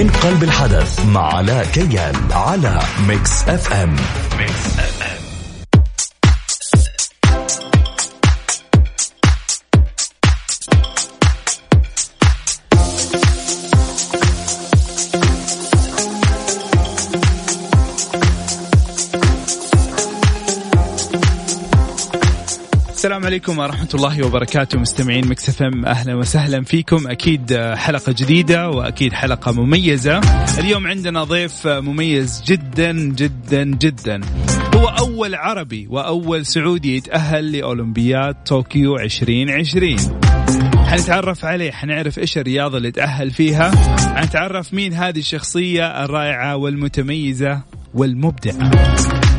من قلب الحدث مع علا كيان على Mix FM Mix FM السلام عليكم ورحمة الله وبركاته مستمعين Mix FM أهلا وسهلا فيكم. أكيد حلقة جديدة وأكيد حلقة مميزة. اليوم عندنا ضيف مميز جدا جدا جدا. هو أول عربي وأول سعودي يتأهل لأولمبياد طوكيو 2020 حنتعرف عليه حنعرف إيش الرياضة اللي تأهل فيها. حنتعرف مين هذه الشخصية الرائعة والمتميزة والمبدعة.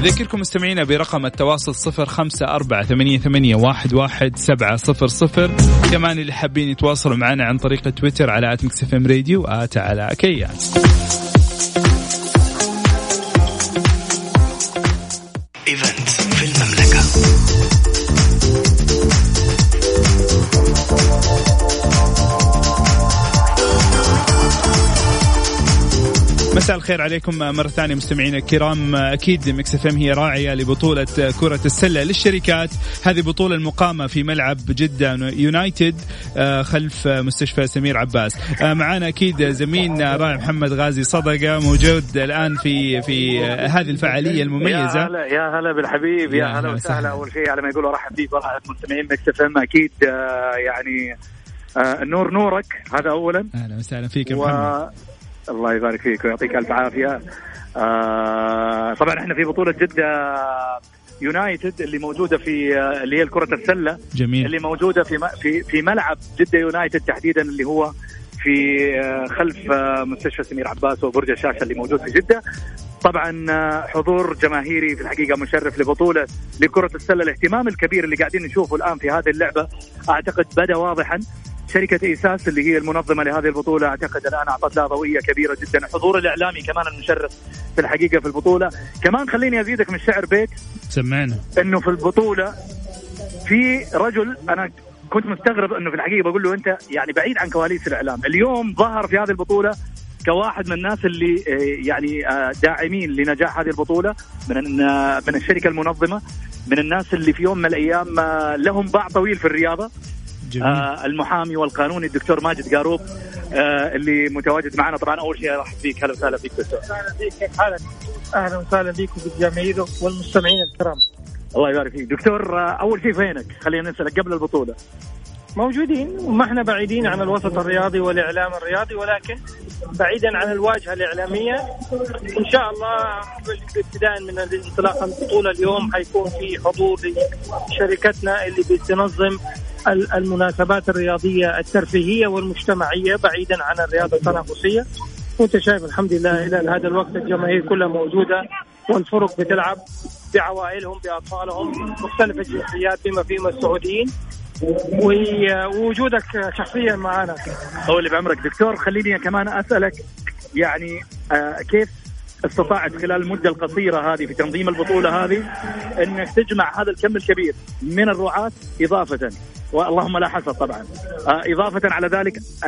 أذكركم مستمعينا برقم التواصل صفر خمسة أربعة ثمانية, ثمانية واحد, واحد سبعة صفر صفر. كمان اللي حابين يتواصلوا معنا عن طريق تويتر على at Mix FM Radio و at علا كيان. مساء الخير عليكم مرة ثانية مستمعينا الكرام. أكيد Mix FM هي راعية لبطولة كرة السلة للشركات. هذه بطولة المقامة في ملعب جدة يونايتد آه، خلف مستشفى سمير عباس. آه، معنا أكيد زميلنا رائع محمد غازي صدقة موجود الآن في في هذه الفعالية المميزة. يا هلا يا هلا بالحبيب يا يا هلا هلا وسهلا. أول شيء على ما يقولوا ارحب فيك ورحب مستمعين Mix FM. أكيد آه، يعني آه، النور نورك هذا اولا. أهلا وسهلا فيك يا محمد. الله يبارك فيك ويعطيك ألف عافية. آه، طبعا إحنا في بطولة جدة يونايتد اللي موجودة في اللي هي كره السلة. جميل. اللي موجودة في في في ملعب جدة يونايتد تحديدا اللي هو في آه، خلف آه، مستشفى سمير عباس وبرج الشاشة اللي موجود في جدة. طبعا آه، حضور جماهيري في الحقيقة مشرف لبطولة لكرة السلة الاهتمام الكبير اللي قاعدين نشوفه الآن في هذه اللعبة أعتقد بدأ واضحا. شركة إيساس اللي هي المنظمة لهذه البطولة أعتقد الآن أعطت لها ضوئية كبيرة جدا. الحضور الإعلامي كمان المشرف في الحقيقة في البطولة. كمان خليني أزيدك من الشعر بيت. سمعنا. إنه في البطولة في رجل أنا كنت مستغرب إنه في الحقيقة بقول له أنت يعني بعيد عن كواليس الإعلام، اليوم ظهر في هذه البطولة كواحد من الناس اللي آه، يعني آه، داعمين لنجاح هذه البطولة من آه، من الشركة المنظمة من الناس اللي في يوم من الأيام لهم باع طويل في الرياضة. جميل. آه المحامي والقانوني الدكتور ماجد قاروب آه اللي متواجد معنا. طبعا أول شيء ارحب فيك هلا وسهلا فيك دكتور. أهلا بك كيف حالك؟ أهلا وسهلا بكم بالجماهير والمستمعين الكرام. الله يبارك فيك. دكتور آه أول شيء فينك؟ خلينا نسألك قبل البطولة. موجودين وما إحنا بعيدين عن الوسط الرياضي والإعلام الرياضي ولكن بعيدا عن الواجهة الإعلامية إن شاء الله ابتداء من انطلاق البطوله اليوم حيكون في حضور لشركتنا اللي بتنظم ال- المناسبات الرياضية الترفيهية والمجتمعية بعيدا عن الرياضة التنافسية. وأنت شايف الحمد لله إلى هذا الوقت الجماهير كلها موجودة والفرق بتلعب بعوائلهم بأطفالهم مختلف الجنسيات بما فيهم السعوديين. ووجودك شخصيا معنا اللي بعمرك دكتور خليني كمان أسألك يعني آه كيف استطعت خلال المدة القصيرة هذه في تنظيم البطولة هذه انك تجمع هذا الكم الكبير من الرعاة إضافة. واللهم لا حسد طبعا. آه إضافة على ذلك آه،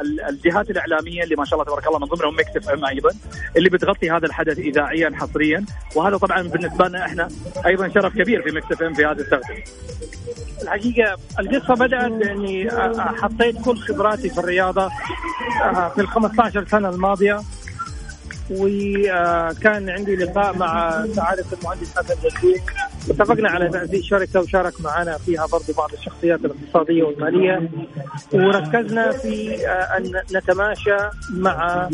ال- الجهات الإعلامية اللي ما شاء الله تبارك الله من ضمنهم Mix FM أيضا اللي بتغطي هذا الحدث اذاعيا حصريا. وهذا طبعا بالنسبة لنا إحنا أيضا شرف كبير في Mix FM في هذه التغطيه الحقيقة القصة بدأت باني حطيت كل خبراتي في الرياضة آه، في ال 15 سنة الماضية. وكان عندي لقاء مع سعادة المهندس حسن جديد اتفقنا على تأسيس شركة وشارك معنا فيها برضو بعض الشخصيات الاقتصادية والمالية. وركزنا في آه، أن نتماشى مع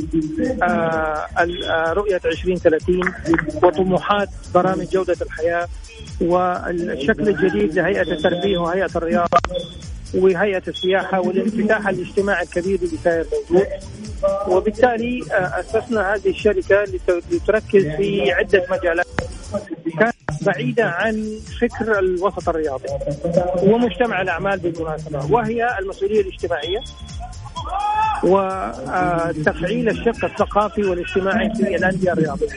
آه، آه، رؤية 2030 وطموحات برامج جودة الحياة والشكل الجديد لهيئة الترفيه وهيئة الرياضه وهيئة السياحة والانفتاح الاجتماعي الكبير اللي صاير موجود وبالتالي آه، أسسنا هذه الشركة لت- لتركز في عدة مجالات كانت بعيدة عن فكر الوسط الرياضي ومجتمع الأعمال بالمناسبة وهي المسؤولية الاجتماعية وتفعيل الشق الثقافي والاجتماعي في الأندية الرياضية.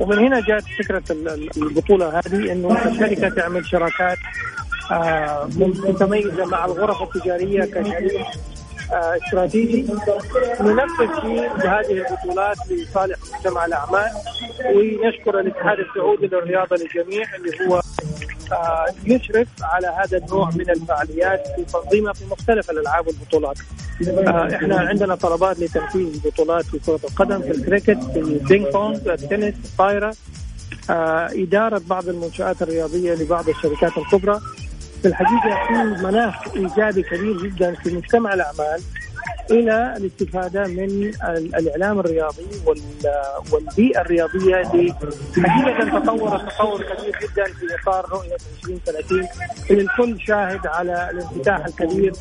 ومن هنا جاءت فكرة ال- ال- البطولة هذه إنه الشركة تعمل شراكات متميزه مع الغرف التجارية كشريك آه، استراتيجي. ننفذ فيه هذه البطولات لصالح مجتمع الأعمال. ونشكر الاتحاد السعودي للرياضة للجميع اللي هو آه، يشرف على هذا النوع من الفعاليات في تنظيمها في مختلف الألعاب والبطولات. آه، إحنا عندنا طلبات لتنفيذ بطولات في كرة القدم في الكريكت في البينج بونج التنس الطايرة. آه، إدارة بعض المنشآت الرياضية لبعض الشركات الكبرى. في الحقيقة في مناخ إيجابي كبير جدا في مجتمع الأعمال إلى الاستفادة من الإعلام الرياضي والبيئة الرياضية اللي حقيقة تطورت تطور كبير جدا في إطار رؤية 2030 اللي الكل شاهد على الانفتاح الكبير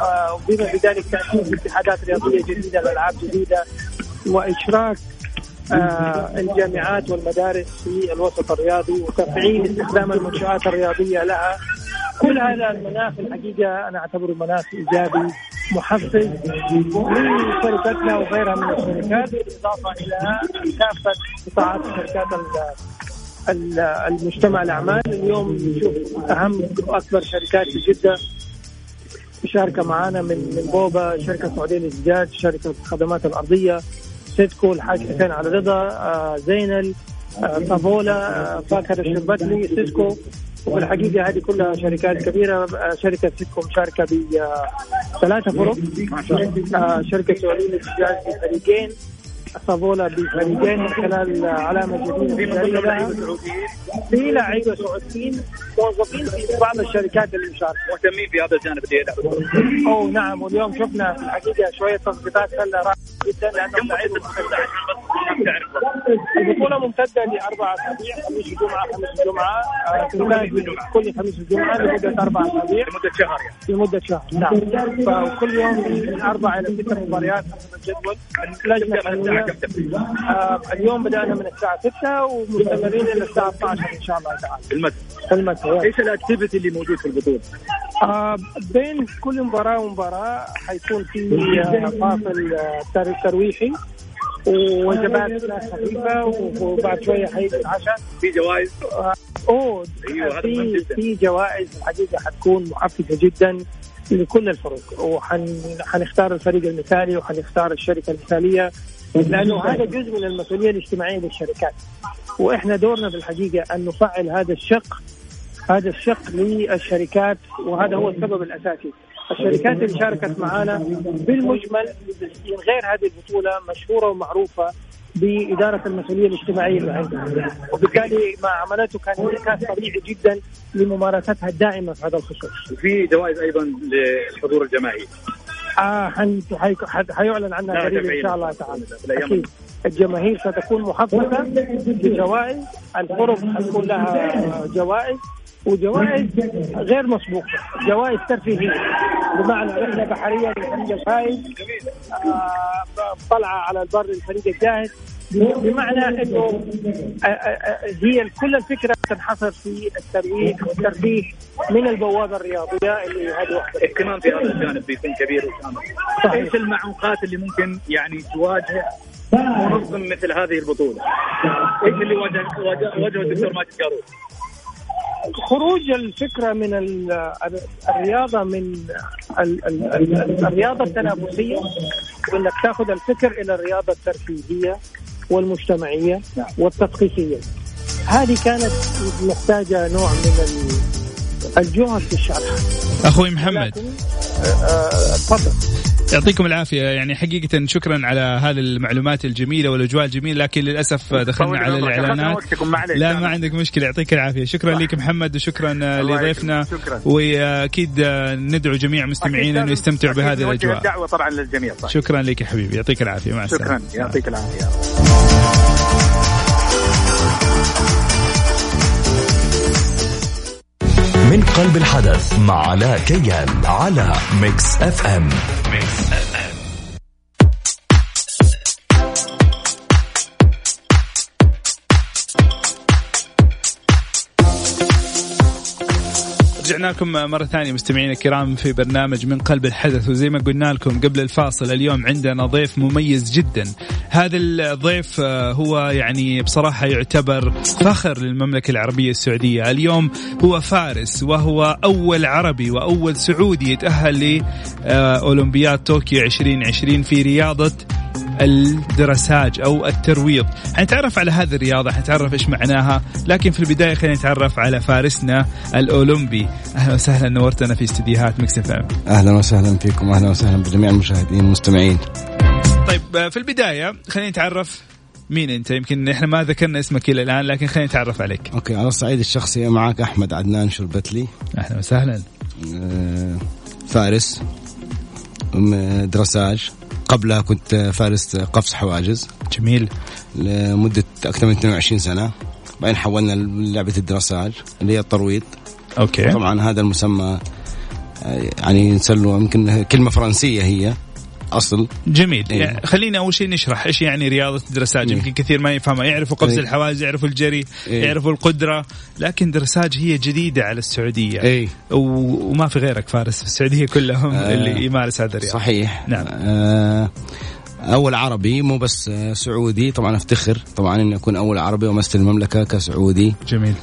آه، وبما بذلك تاسيس اتحادات رياضية جديدة الألعاب جديدة وإشراك آه الجامعات والمدارس في الوسط الرياضي وتفعيل استخدام المنشآت الرياضية لها. كل هذا المناخ الحقيقة أنا أعتبره مناخ إيجابي محفز لشركتنا وغيرها من الشركات بالإضافة إلى كافة قطاعات شركات المجتمع الأعمال. اليوم نشوف أهم وأكبر شركات في جدة مشاركة معنا من من بوبا شركة سعودية للزجاج شركة الخدمات الأرضية سيدكو الحاج حسين على رضا آه زينل آه صافولا آه فاكهة الشربتلي سيسكو. وفي الحقيقة هذه كلها شركات كبيرة شركة سيسكو مشاركة بثلاثه فرق. شركة سعوديه للتجاره بفريقين صافولا بفريقين من خلال علامة جديدة. في لعيبه سعوديين موظفين في بعض الشركات اللي مشاركه مهتمين في هذا الجانب اللي اوه نعم واليوم شفنا في الحقيقة شوية تظبيطات خلى جدا لانهم لعيبه البطوله ممتدة لاربع أسابيع خميس وجمعة خميس وجمعة آه، كل خميس وجمعة لمدة أربع أسابيع. لمدة شهر يعني. لمدة شهر. نعم. فكل يوم من أربع إلى ست مباريات حسب الجدول آه اليوم بدأنا من الساعة 6 ومستمرين إلى الساعة 12 إن شاء الله تعالى. في المساء في المساء إيش الأكتيفيتي اللي موجود في البطولة؟ آه بين كل مباراة ومباراة حيكون في آه، فاصل آه ترويحي ووجبات خفيفة وبعد شوية حيجي العشاء في جوائز؟ آه أوه أيوه في في جوائز الحقيقة حتكون محفزه جدا لكل الفرق. وحنختار الفريق المثالي وحنختار الشركة المثالية. لأنه هذا جزء من المسؤولية الاجتماعية للشركات. وإحنا دورنا في الحقيقة أن نفعل هذا الشق هذا الشق للشركات وهذا هو السبب الأساسي. الشركات اللي شاركت معنا بالمجمل من غير هذه البطولة مشهورة ومعروفة بإدارة المسؤولية الاجتماعية اللي عندها وبالتالي ما عملته كان إنعكاس طبيعي جدا لممارستها الدائمة في هذا الخصوص. وفي جوائز أيضا لحضور الجماهير آه حن... حي... حيعلن عنها قريب إن شاء الله تعالى. أكيد. الجماهير ستكون محفزة بجوائز الفرق حتكون لها جوائز وجوائز غير مسبوقة جوائز ترفيهية. بمعنى رحله بحرية للفريق الفائز آه، طلعة على البر للفريق الجاهز. بمعنى إنه آه، آه، هي كل الفكرة تنحصر في الترويج والترفيه من البوابة الرياضية اللي هذه اهتمام في هذا الجانب بيكون كبير وشامل إيش المعوقات اللي ممكن يعني تواجه منظم مثل هذه البطولة؟ إيش اللي واجه واجهه الدكتور ماجد كاروس؟ خروج الفكرة من الرياضة من الرياضة التنافسية وإنك تأخذ الفكر إلى الرياضة الترفيهية والمجتمعية والتثقيفيه هذه كانت محتاجة نوع من الجهد في الشرح. أخوي محمد. آه، تفضل. يعطيكم العافية. يعني حقيقة شكرا على هذه المعلومات الجميلة والأجواء الجميلة لكن للأسف دخلنا على الإعلانات. لا ما عندك مشكلة. يعطيك العافية. شكرا لك محمد وشكرا لضيفنا. وأكيد ندعو جميع مستمعينا انه يستمتعوا بهذه الأجواء. دعوه طبعا للجميع. صح. شكرا لك يا حبيبي. يعطيك العافية. مع السلامة. شكرا. يعطيك العافية. من قلب الحدث مع علاء كيال على ميكس إف إم ميكس إف إم رجعنا لكم مرة ثانية مستمعينا الكرام في برنامج من قلب الحدث وزي ما قلنا لكم قبل الفاصل اليوم عندنا ضيف مميز جدا. هذا الضيف آه، هو يعني بصراحة يعتبر فخر للمملكة العربية السعودية. اليوم هو فارس وهو أول عربي وأول سعودي يتأهل لأولمبياد طوكيو 2020 في رياضة ال dressage أو الترويض. حنتعرف على هذه الرياضة حنتعرف إيش معناها لكن في البداية خلينا نتعرف على فارسنا الأولمبي. أهلا وسهلا نورتنا في استديوهات ميكس إف أهلا وسهلا فيكم أهلا وسهلا بجميع المشاهدين والمستمعين. طيب في البداية خلينا نتعرف مين أنت؟ يمكن إحنا ما ذكرنا اسمك إلى الآن لكن خلينا نتعرف عليك. okay على الصعيد الشخصي معك أحمد عدنان شربتلي. أهلا وسهلا. آه، فارس dressage قبلها كنت فارس قفز حواجز. جميل. لمدة أكثر من 22 سنة. بعدين حولنا للعبة ال dressage اللي هي الترويض. okay. طبعا هذا المسمى آه، يعني نسلو يمكن كلمة فرنسية هي. اصل جميل. إيه؟ يعني خلينا أول شيء نشرح إيش يعني رياضة درساج إيه؟ يمكن كثير ما يفهمها. يعرفوا قفز إيه؟ الحواجز يعرفوا الجري إيه؟ يعرفوا القدرة لكن درساج هي جديدة على السعودية. إيه؟ وما في غيرك فارس في السعودية كلهم آه. اللي يمارس هذا الرياضة. صحيح. نعم. آه أول عربي مو بس سعودي. طبعا أفتخر طبعا إني أكون أول عربي ومثل المملكة كسعودي. جميل.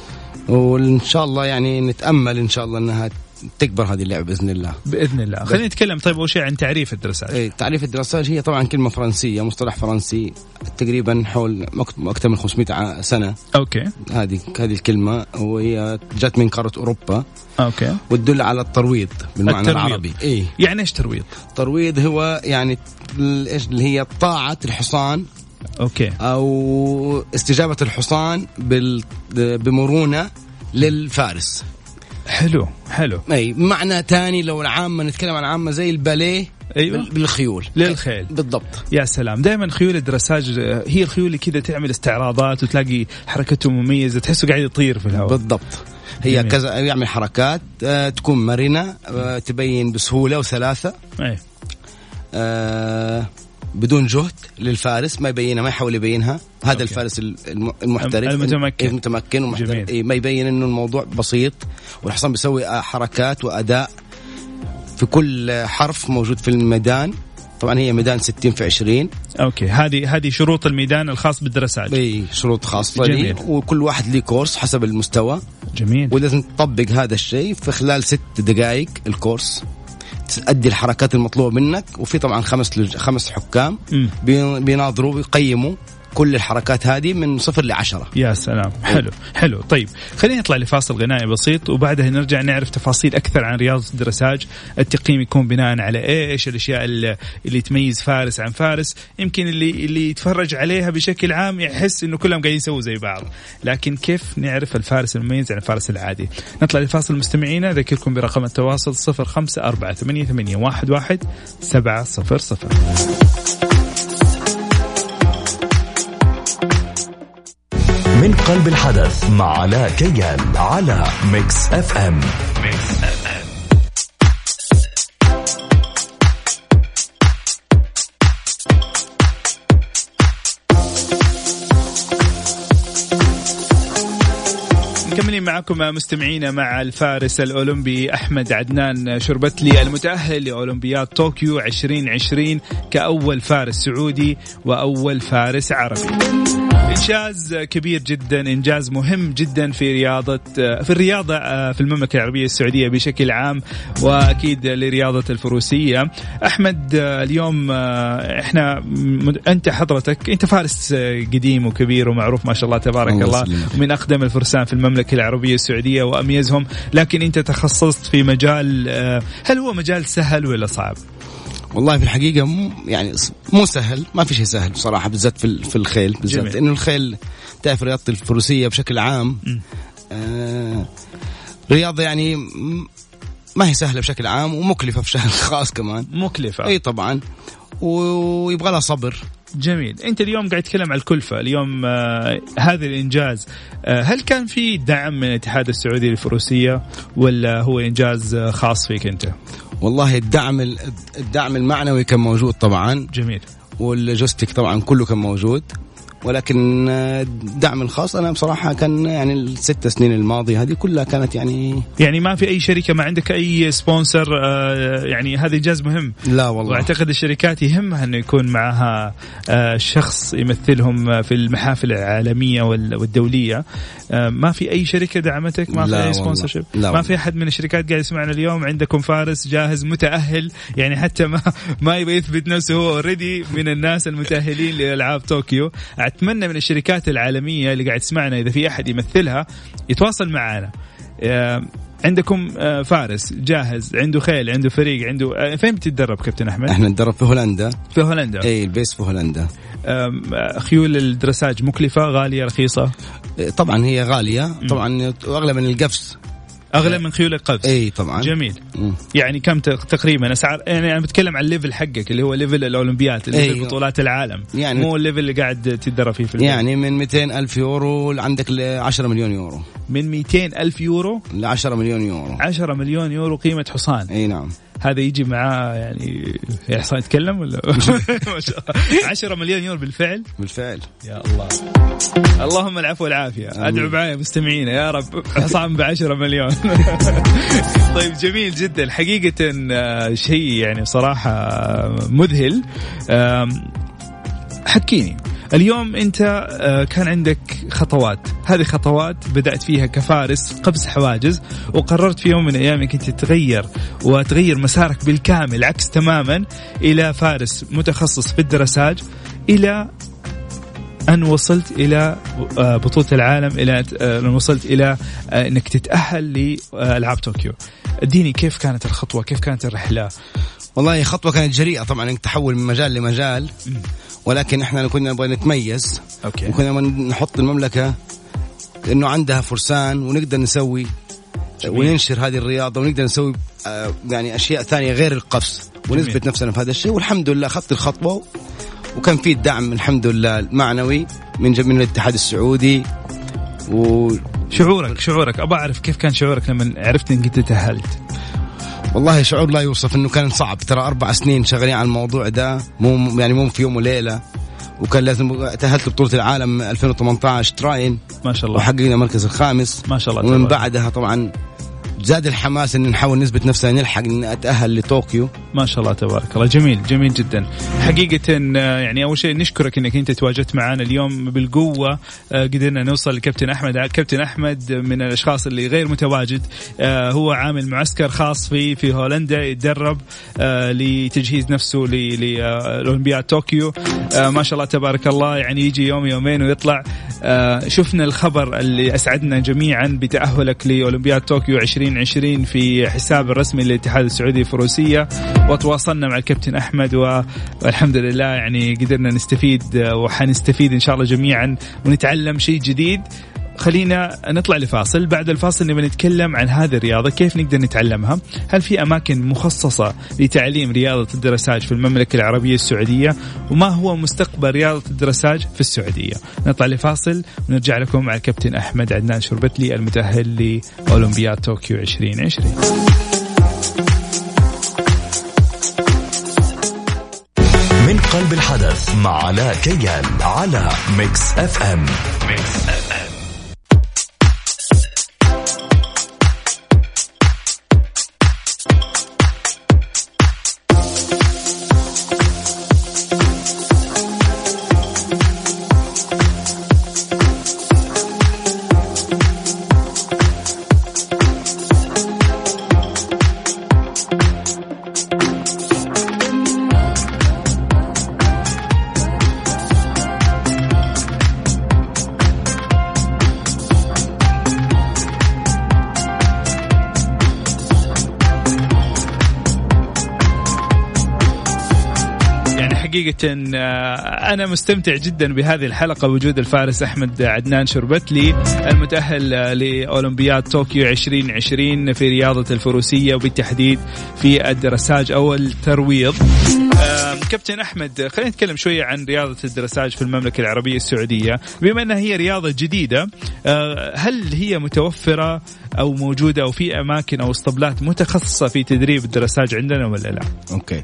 وإن شاء الله يعني نتأمل إن شاء الله إنها تكبر هذه اللعبة بإذن الله. بإذن الله. خلينا نتكلم طيب أول شيء عن تعريف ال dressage إيه تعريف ال dressage هي طبعا كلمة فرنسية مصطلح فرنسي تقريبا حول أكثر من 500 سنة. okay. هذه هذه الكلمة وهي جت من قاره أوروبا. okay. وتدل على الترويض بالمعنى الترويض. العربي. إيه. يعني إيش ترويض؟ ترويض هو يعني إيش اللي هي طاعة الحصان. أوكي. أو استجابة الحصان. بمرونة للفارس. حلو حلو. أي معنى ثاني لو العامة نتكلم عن عامة زي الباليه أيوه. بالخيول. للخيل. بالضبط. يا سلام. دائما خيول الدراساج هي الخيول اللي كذا تعمل استعراضات وتلاقي حركته مميزة تحسه قاعد يطير في الهواء. بالضبط. هي جميل. كذا يعمل حركات آه تكون مرنة آه تبين بسهولة وسلاسة. إيه آه بدون جهد للفارس ما يبينها ما يحاول يبينها. هذا okay. الفارس المحترف. المتمكن. المتمكن ومحترف. إيه ما يبين إنه الموضوع بسيط. والحصان بيسوي حركات وأداء في كل حرف موجود في الميدان. طبعا هي ميدان 60 في 20 okay. هذه هذه شروط الميدان الخاص بال dressage. إي شروط خاصه جميل. وكل واحد له course حسب المستوى. جميل. ولازم تطبق هذا الشيء في خلال ست دقائق ال course. تأدي الحركات المطلوبة منك. وفي طبعا خمس لج... خمس حكام بيناظروا ويقيموا كل الحركات هذه من صفر لعشرة. يا سلام. حلو حلو. طيب خلينا نطلع لفاصل غنائي بسيط وبعدها نرجع نعرف تفاصيل أكثر عن رياضة الدرساج. التقييم يكون بناء على إيش؟ الأشياء اللي, تميز فارس عن فارس. يمكن اللي اللي يتفرج عليها بشكل عام يحس إنه كلهم قاعدين يسووا زي بعض. لكن كيف نعرف الفارس المميز عن الفارس العادي؟ نطلع لفاصل مستمعينا. أذكركم برقم التواصل 05 4 8 8 1 1 7 0 0 من قلب الحدث مع علاء كيال على ميكس إف إم ميكس إف إم مكملين معكم مستمعينا مع الفارس الأولمبي أحمد عدنان شربتلي المتأهل لأولمبياد طوكيو 2020 كأول فارس سعودي وأول فارس عربي. إنجاز كبير جدا إنجاز مهم جدا في رياضة في الرياضة في المملكة العربية السعودية بشكل عام وأكيد لرياضة الفروسية أحمد اليوم إحنا أنت حضرتك أنت فارس قديم وكبير ومعروف ما شاء الله تبارك الله, الله من أقدم الفرسان في المملكة العربية السعودية وأميزهم لكن أنت تخصصت في مجال هل هو مجال سهل ولا صعب؟ والله في الحقيقة مو يعني مو سهل ما في شيء سهل بصراحة بالذات في في الخيل بالذات إنه الخيل تعرف رياضة الفروسية بشكل عام. آه رياضة يعني ما هي سهلة بشكل عام ومكلفة بشكل خاص كمان. مكلفة. أي طبعا. ويبغى لها صبر. جميل. أنت اليوم قاعد تتكلم عن الكلفة اليوم آه هذا الإنجاز آه هل كان في دعم من الاتحاد السعودي للفروسية ولا هو إنجاز آه خاص فيك أنت؟ والله الدعم الدعم المعنوي كان موجود طبعا. جميل. وال logistic طبعا كله كان موجود. ولكن الدعم الخاص. أنا بصراحة كان يعني الست سنين الماضية هذه كلها كانت يعني يعني ما في أي شركة ما عندك أي sponsor آه، يعني هذا إنجاز مهم. لا والله. وأعتقد الشركات يهمها إنه يكون معها آه، شخص يمثلهم في المحافل العالمية والدولية. آه، ما في أي شركة دعمتك؟ ما في أي sponsorship ما في أحد من الشركات قاعد يسمعنا اليوم؟ عندكم فارس جاهز متأهل؟ يعني حتى ما ما يبغى يثبت نفسه هو already من الناس المتأهلين لألعاب طوكيو. أتمنى من الشركات العالمية اللي قاعد تسمعنا إذا في أحد يمثلها يتواصل معنا آه، عندكم آه، فارس جاهز عنده خيل عنده فريق عنده آه، فين بتتدرب كابتن أحمد؟ إحنا نتدرب في هولندا. في هولندا. إي ال base في هولندا. خيول ال dressage مكلفة غالية رخيصة؟ طبعا هي غالية. طبعا أغلى من القفز أغلى من خيول القفز إي طبعا. جميل. مم. يعني كم تقريبا؟ اسعار يعني أنا بتكلم عن ال level حقك اللي هو level الأولمبيات level أيوه. بطولات العالم. يعني مو ال level اللي قاعد تتدرب فيه في البيت. يعني من 200 ألف يورو عندك ل 10 مليون يورو. من 200 ألف يورو؟ ل 10 مليون يورو. 10 مليون يورو قيمة حصان. إي نعم. هذا يجي معاه يعني حصان يتكلم ولا؟ 10 مليون يورو بالفعل. بالفعل. يا الله. اللهم العفو والعافية. أدعو معي مستمعينا يا رب حصان ب 10 مليون. طيب جميل جدا. حقيقة آه، شيء يعني صراحة مذهل. حكيني. اليوم انت آه، كان عندك خطوات. هذه خطوات بدأت فيها كفارس قبس حواجز وقررت في يوم من الأيام انك انت تتغير وتغير مسارك بالكامل عكس تماما إلى فارس متخصص في الدرساج إلى أن وصلت إلى آه، بطولة العالم إلى آه، أن وصلت إلى إنك تتأهل لألعاب طوكيو. اديني كيف كانت الخطوة؟ كيف كانت الرحلة؟ والله خطوة كانت جريئة. طبعا إنك تحول من مجال لمجال. ولكن إحنا كنا نبغى نتميز. أوكي. وكنا نحط المملكة إنه عندها فرسان ونقدر نسوي جميل. وننشر هذه الرياضة ونقدر نسوي آه، يعني أشياء ثانية غير القفز ونثبت نفسنا في هذا الشيء. والحمد لله اخذت الخطوة. وكان في الدعم الحمد لله المعنوي من من الاتحاد السعودي. و شعورك شعورك. أبغى أعرف كيف كان شعورك لما عرفت إنك أنت تأهلت؟ والله شعور لا يوصف إنه كان صعب. ترى أربع سنين شغالين على الموضوع ده مو يعني مو في يوم وليلة. وكان لازم تأهلت بطوله العالم 2018 تراين. ما شاء الله. وحققنا المركز الخامس. ما شاء الله ومن بعدها طبعا زاد الحماس إن نحاول نثبت نفسنا نلحق نتأهل لطوكيو. ما شاء الله تبارك الله. جميل جميل جدا. حقيقة يعني أول شيء نشكرك إنك أنت تواجدت معنا اليوم بالقوة. آه، قدرنا نوصل لكابتن أحمد كابتن أحمد من الأشخاص اللي غير متواجد. آه، هو عامل معسكر خاص في في هولندا يتدرب آه، لتجهيز نفسه لاولمبياد طوكيو. ما شاء الله تبارك الله. يعني يجي يوم يومين ويطلع. شفنا الخبر اللي أسعدنا جميعا بتأهلك لأولمبياد طوكيو 20 2020 في حساب الرسمي للاتحاد السعودي الفروسية وتواصلنا مع الكابتن أحمد والحمد لله يعني قدرنا نستفيد وحنستفيد إن شاء الله جميعا ونتعلم شيء جديد. خلينا نطلع لفاصل. بعد الفاصل نبي نتكلم عن هذه الرياضة كيف نقدر نتعلمها؟ هل في أماكن مخصصة لتعليم رياضة ال dressage في المملكة العربية السعودية؟ وما هو مستقبل رياضة ال dressage في السعودية؟ نطلع لفاصل ونرجع لكم مع الكابتن أحمد عدنان شربتلي المتأهل لأولمبياد طوكيو 2020 من قلب الحدث مع علاء كيال على ميكس إف إم. ميكس إف إم. حقيقة آه، أنا مستمتع جدا بهذه الحلقة وجود الفارس أحمد عدنان شربتلي المتأهل آه، لأولمبياد طوكيو 2020 في رياضة الفروسية وبالتحديد في الدرساج أو الترويض كابتن أحمد خلينا نتكلم شوية عن رياضة الدرساج في المملكة العربية السعودية بما إنها هي رياضة جديدة آه، هل هي متوفرة أو موجودة أو في أماكن أو اسطبلات متخصصة في تدريب الدرساج عندنا ولا لا؟ okay.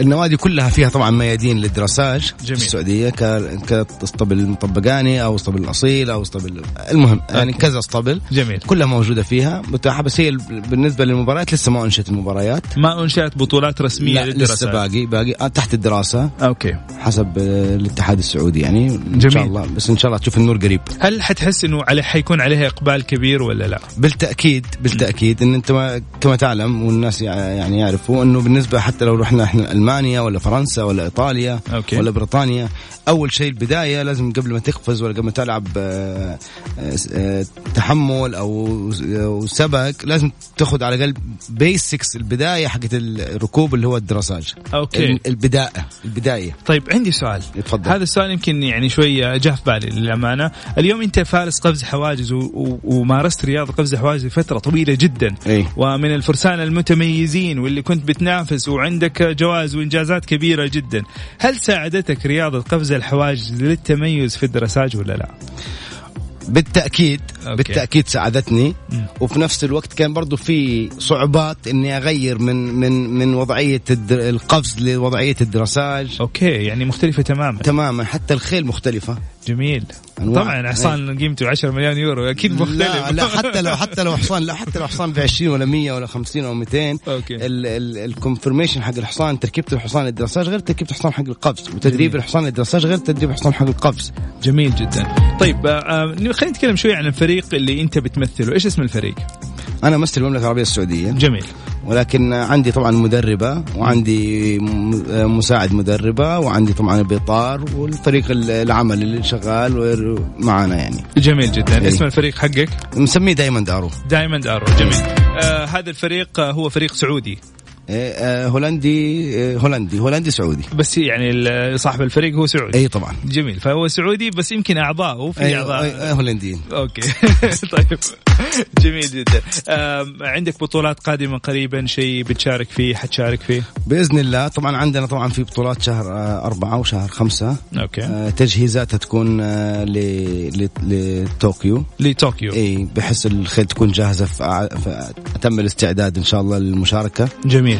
النوادي كلها فيها طبعا ميادين لل dressage. جميل. في السعوديه كاسطبل المطبقاني أو اسطبل الأصيل أو اسطبل المهم يعني okay. كذا اسطبل جميل. كلها موجودة فيها. متاحه بس هي بالنسبة للمباريات لسه ما أنشئت المباريات. ما انشات بطولات رسمية لا لسه باقي باقي. آه، تحت الدراسة. okay. حسب آه، الاتحاد السعودي يعني إن جميل. شاء الله. بس إن شاء الله تشوف النور قريب. هل حتحس إنه عليه حيكون عليها إقبال كبير ولا لا؟ بالتأكيد بالتأكيد. إن أنت ما كما تعلم والناس يع- يعني يعرفوا إنه بالنسبة حتى لو رحنا إحنا ألمانيا ولا فرنسا ولا إيطاليا okay. ولا بريطانيا أول شيء البداية لازم قبل ما تقفز ولا قبل ما تلعب آه، آه، آه، تحمل أو أو سبق لازم تاخذ على الأقل basics البداية حقت الركوب اللي هو ال dressage okay. ال- البدايه البداية طيب عندي سؤال اتفضل. هذا السؤال يمكن يعني شوي جاء في بالي للأمانة اليوم أنت فارس قفز حواجز و... و... ومارست رياضة قفز حواجز لفترة طويلة جدا إيه. ومن الفرسان المتميزين واللي كنت بتنافس وعندك جوائز وإنجازات كبيرة جدا. هل ساعدتك رياضة قفز الحواجز للتميز في ال dressage ولا لا؟ بالتأكيد okay. بالتأكيد ساعدتني. وفي نفس الوقت كان برضو في صعوبات إني أغير من من من وضعية القفز لوضعية ال dressage. okay يعني مختلفة تماما. تماما حتى الخيل مختلفة. جميل. أنواع. طبعا حصان قيمته 10 مليون يورو أكيد مختلف. لا لا حتى لو حتى لو حصان لا حتى لو حصان ب 20 ولا 100 ولا 50 أو 200 okay. ال conformation حق الحصان تركيبة الحصان ال dressage غير تركيبة الحصان حق القفز وتدريب جميل. الحصان ال dressage غير تدريب الحصان حق القفز. جميل جدا. طيب آه، آه، خلينا نتكلم شوي عن الفريق اللي أنت بتمثله. إيش اسم الفريق؟ أنا أمثل المملكة العربية السعودية. جميل. ولكن عندي طبعا مدربة وعندي م- مساعد مدربة وعندي طبعا البيطار والفريق ال- العمل اللي شغال معنا يعني. جميل جدا. إيه. اسم الفريق حقك؟ مسميه Diamond Arrow. Diamond Arrow جميل. آه هذا الفريق آه، هو فريق سعودي. آه، هولندي آه، هولندي هولندي سعودي. بس يعني صاحب الفريق هو سعودي. اي طبعا. جميل. فهو سعودي بس يمكن اعضائه في أي أعضاء. أي- أي هولنديين. okay. طيب. جميل جدا. عندك بطولات قادمة قريبا شيء بتشارك فيه حتشارك فيه؟ بإذن الله. طبعا عندنا طبعا في بطولات شهر آه، أربعة وشهر خمسة. أوكي. آه، تجهيزاتها تكون آه، ل- ل- لطوكيو. لطوكيو. اي بحيث الخيل تكون جاهزة في اتم الاستعداد إن شاء الله للمشاركة. جميل.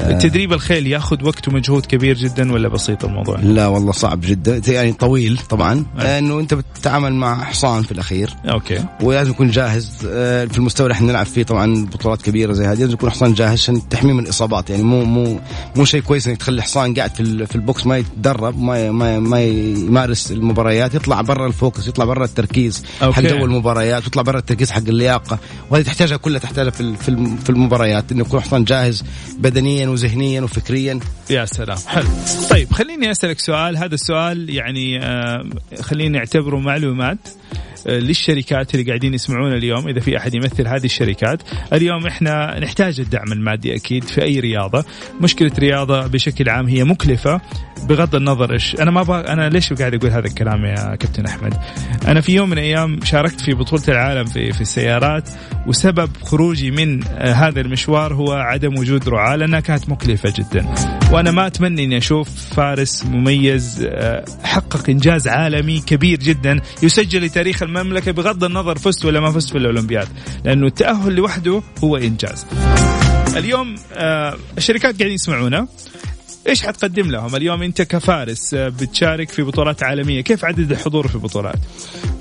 التدريب الخيل ياخذ وقت ومجهود كبير جدا ولا بسيط الموضوع؟ لا والله صعب جدا. يعني طويل طبعا. أي. انه أنت بتتعامل مع حصان في الأخير. okay. ولازم يكون جاهز. آه، في المستوى اللي إحنا نلعب فيه طبعا بطولات كبيرة زي هذه لازم يكون حصان جاهز عشان تحميه من الإصابات. يعني مو مو مو شيء كويس إنك تخلي حصان قاعد في ال- في ال box ما يتدرب ما ما ما يمارس المباريات. يطلع برا ال focus يطلع برا التركيز okay. حق جو المباريات ويطلع برا التركيز حق اللياقة. وهذه تحتاجها كلها تحتاجها في في المباريات. إنه يكون حصان جاهز بدنيا وذهنيا وفكريا. يا سلام. حلو. طيب خليني أسألك سؤال. هذا السؤال يعني آه، خليني أعتبره معلومات. للشركات اللي قاعدين يسمعونا اليوم إذا في أحد يمثل هذه الشركات. اليوم إحنا نحتاج الدعم المادي أكيد في أي رياضة. مشكلة رياضة بشكل عام هي مكلفة بغض النظر إيش. أنا ما أبغى أنا ليش قاعد أقول هذا الكلام يا كابتن أحمد؟ أنا في يوم من الأيام شاركت في بطولة العالم في في السيارات وسبب خروجي من آه، هذا المشوار هو عدم وجود رعاة لأنها كانت مكلفة جدا. وأنا ما أتمنى إني أشوف فارس مميز آه، حقق إنجاز عالمي كبير جدا يسجل لتاريخ المملكة بغض النظر فزت ولا ما فزت في الأولمبياد لأنه التأهل لوحده هو إنجاز. اليوم آه، الشركات قاعدين يسمعونا. إيش حتقدم لهم؟ اليوم أنت كفارس آه، بتشارك في بطولات عالمية. كيف عدد الحضور في البطولات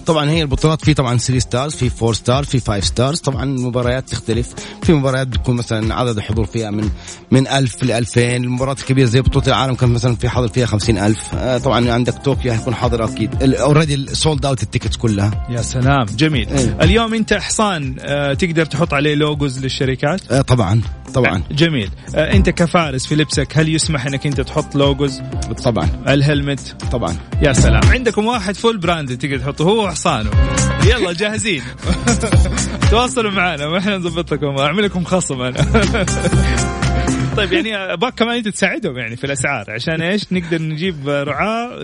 طبعا هي البطولات في طبعا 3 stars في 4 stars في 5 stars طبعا المباريات تختلف. في مباريات بتكون مثلا عدد الحضور فيها من من 1000 ل 2000 المباريات الكبيره زي بطولة العالم كان مثلا في حاضر فيها 50000 آه، طبعا عندك طوكيو حيكون حاضر أكيد. already sold out ال tickets كلها. يا سلام. جميل. إيه. اليوم أنت حصان آه، تقدر تحط عليه logos للشركات؟ آه، طبعا طبعا. جميل. آه، أنت كفارس في لبسك هل يسمح إنك أنت تحط logos طبعا. ال helmet؟ طبعا. يا سلام. عندكم واحد full brand تقدر تحطه هو وحصانه يلا جاهزين. تواصلوا معنا وإحنا نظبط لكم اعمل لكم خصم أنا. طيب يعني أبغاك كمان أنت تساعدهم يعني في الأسعار عشان إيش؟ نقدر نجيب رعاة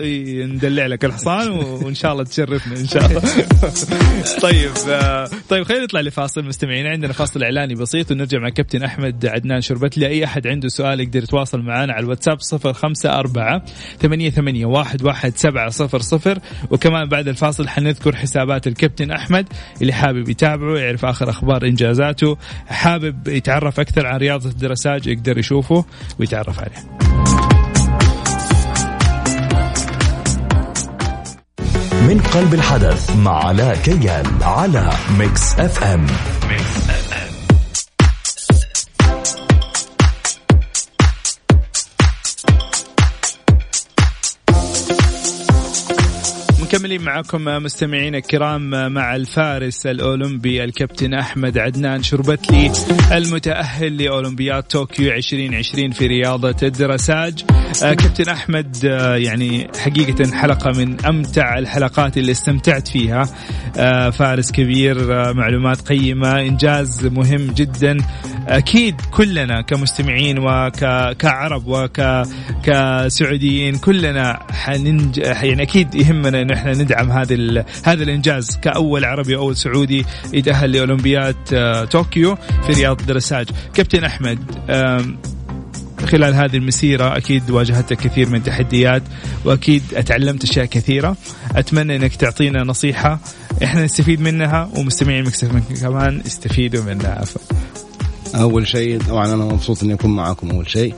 ندلع لك الحصان وإن شاء الله تشرفنا إن شاء الله. طيب آه، طيب خلينا نطلع لفاصل مستمعين عندنا فاصل إعلاني بسيط ونرجع مع كابتن أحمد عدنان شربتلي أي أحد عنده سؤال يقدر يتواصل معنا على الواتساب 054 ثمانية ثمانية واحد واحد سبعة صفر صفر. وكمان بعد الفاصل حنذكر حسابات الكابتن أحمد اللي حابب يتابعه يعرف آخر أخبار إنجازاته حابب يتعرف أكثر عن رياضة الدرساج يقدر يشوفه ويتعرف عليه. من قلب الحدث مع علاء كيال على Mix FM. Mix F مكملين معكم مستمعينا الكرام مع الفارس الأولمبي الكابتن أحمد عدنان شربتلي المتأهل لأولمبياد طوكيو 2020 في رياضه الدرساج آه، كابتن أحمد آه، يعني حقيقة حلقة من أمتع الحلقات اللي استمتعت فيها. آه، فارس كبير معلومات قيمة إنجاز مهم جدا. أكيد كلنا كمستمعين وكعرب وكسعوديين كلنا حننج يعني أكيد يهمنا انه إحنا ندعم هذا هذا الإنجاز كأول عربي واول سعودي يتأهل لأولمبياد آه، طوكيو في رياض الدرساج كابتن أحمد خلال هذه المسيرة أكيد واجهتك كثير من التحديات وأكيد تعلمت أشياء كثيرة. أتمنى أنك تعطينا نصيحة إحنا نستفيد منها ومستمعين مكسف كمان يستفيدوا منها. أول شيء طبعا أنا مبسوط إني أكون معاكم أول شيء.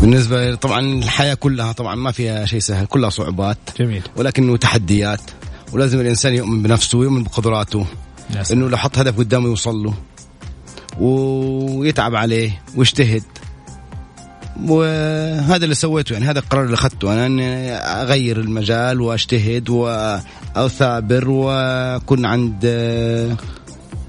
بالنسبة طبعا الحياة كلها طبعا ما فيها شيء سهل كلها صعوبات. جميل. ولكنه تحديات. ولازم الإنسان يؤمن بنفسه ويؤمن بقدراته. إنه لو حط هدف قدامه يوصل له. ويتعب عليه ويجتهد. وهذا اللي سويته يعني هذا القرار اللي أخذته. أنا إني أغير المجال وأجتهد وأثابر وأكون عند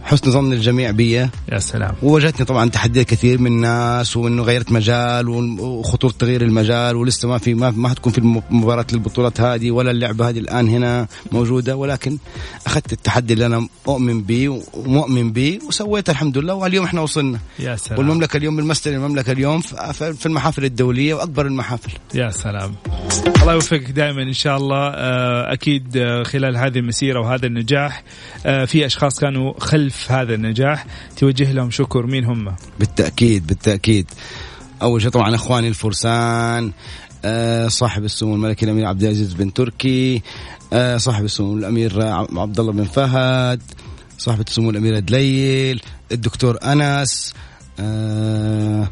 حسن ظن الجميع بي يا سلام. وواجهتني طبعا تحديات كثير من الناس وإنه غيرت مجال وخطورة تغيير المجال ولسه ما في ما, ما حتكون في المباراه للبطولات هذه ولا اللعبة هذه الآن هنا موجودة. ولكن أخذت التحدي اللي أنا اؤمن به ومؤمن به وسويته الحمد لله. واليوم إحنا وصلنا. يا سلام. والمملكة اليوم بالمستر المملكة اليوم في المحافل الدولية وأكبر المحافل. يا سلام. الله يوفقك دائما إن شاء الله. آه، أكيد آه، خلال هذه المسيرة وهذا النجاح آه، في أشخاص كانوا خلف في هذا النجاح توجه لهم شكر. مين هم؟ بالتأكيد بالتأكيد. أول شيء طبعا إخواني الفرسان آه، صاحب السمو الملكي الأمير عبد العزيز بن تركي آه، صاحب السمو الأمير عبد الله بن فهد صاحبة السمو الأميرة دليل الدكتور أنس آه،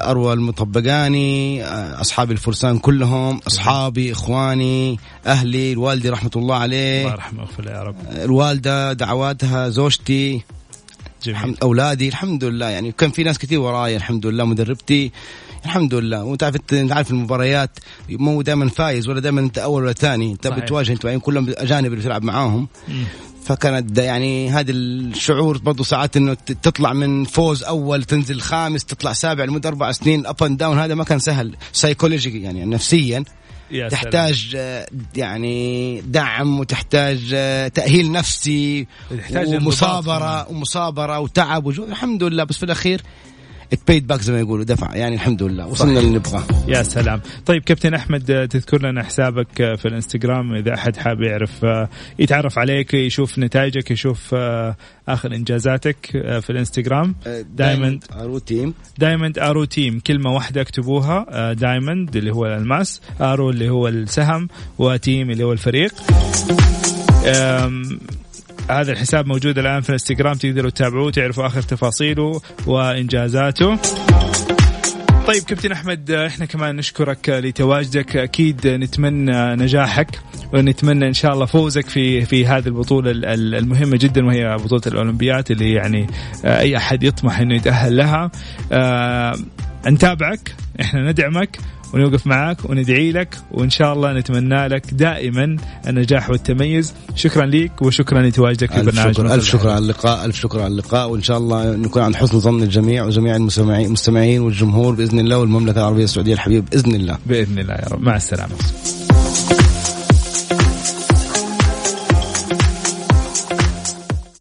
أروى المطبقاني أصحاب الفرسان كلهم أصحابي إخواني أهلي الوالدي رحمة الله عليه. الله يرحمه يا رب. الوالدة دعواتها زوجتي جميل. أولادي الحمد لله. يعني كان في ناس كثير وراي الحمد لله. مدربتي الحمد لله. وأنت عارف أنت عارف المباريات مو دائما فايز ولا دائما أنت أول ولا ثاني. أنت بتواجه أنت كلهم اجانب اللي تلعب معاهم. فكانت يعني هذا الشعور برضو ساعات إنه تطلع من فوز أول تنزل خامس تطلع سابع لمدة أربع سنين up and down هذا ما كان سهل سايكولوجي يعني نفسيا. تحتاج سلام. يعني دعم وتحتاج تأهيل نفسي ومصابرة ومصابرة وتعب وجهد الحمد لله بس في الأخير it paid زي ما يقولوا دفع. يعني الحمد لله وصلنا اللي نبغاه. يا سلام. طيب كابتن أحمد تذكر لنا حسابك في الإنستغرام إذا أحد حاب يعرف يتعرف عليك يشوف نتائجك يشوف آخر إنجازاتك في الإنستغرام. Diamond Arrow Team. Diamond Arrow Team. كلمة واحدة اكتبوها Diamond اللي هو الألماس Arrow اللي هو السهم وتيم اللي هو الفريق. هذا الحساب موجود الآن في الانستغرام تقدروا تتابعوه وتعرفوا آخر تفاصيله وإنجازاته. طيب كابتن أحمد إحنا كمان نشكرك لتواجدك. أكيد نتمنى نجاحك ونتمنى إن شاء الله فوزك في في هذه البطولة المهمة جدا وهي بطولة الأولمبيات اللي يعني أي أحد يطمح إنه يتأهل لها. آه، نتابعك إحنا ندعمك ونوقف معك وندعي لك وإن شاء الله نتمنى لك دائما النجاح والتميز. شكرا لك وشكرا لتواجدك في برنامج شكر ألف شكر على اللقاء ألف شكر على اللقاء وإن شاء الله نكون عند حسن ظن الجميع وجميع المستمعين والجمهور بإذن الله والمملكة العربية السعودية الحبيبه بإذن الله. بإذن الله يا رب. مع السلامة.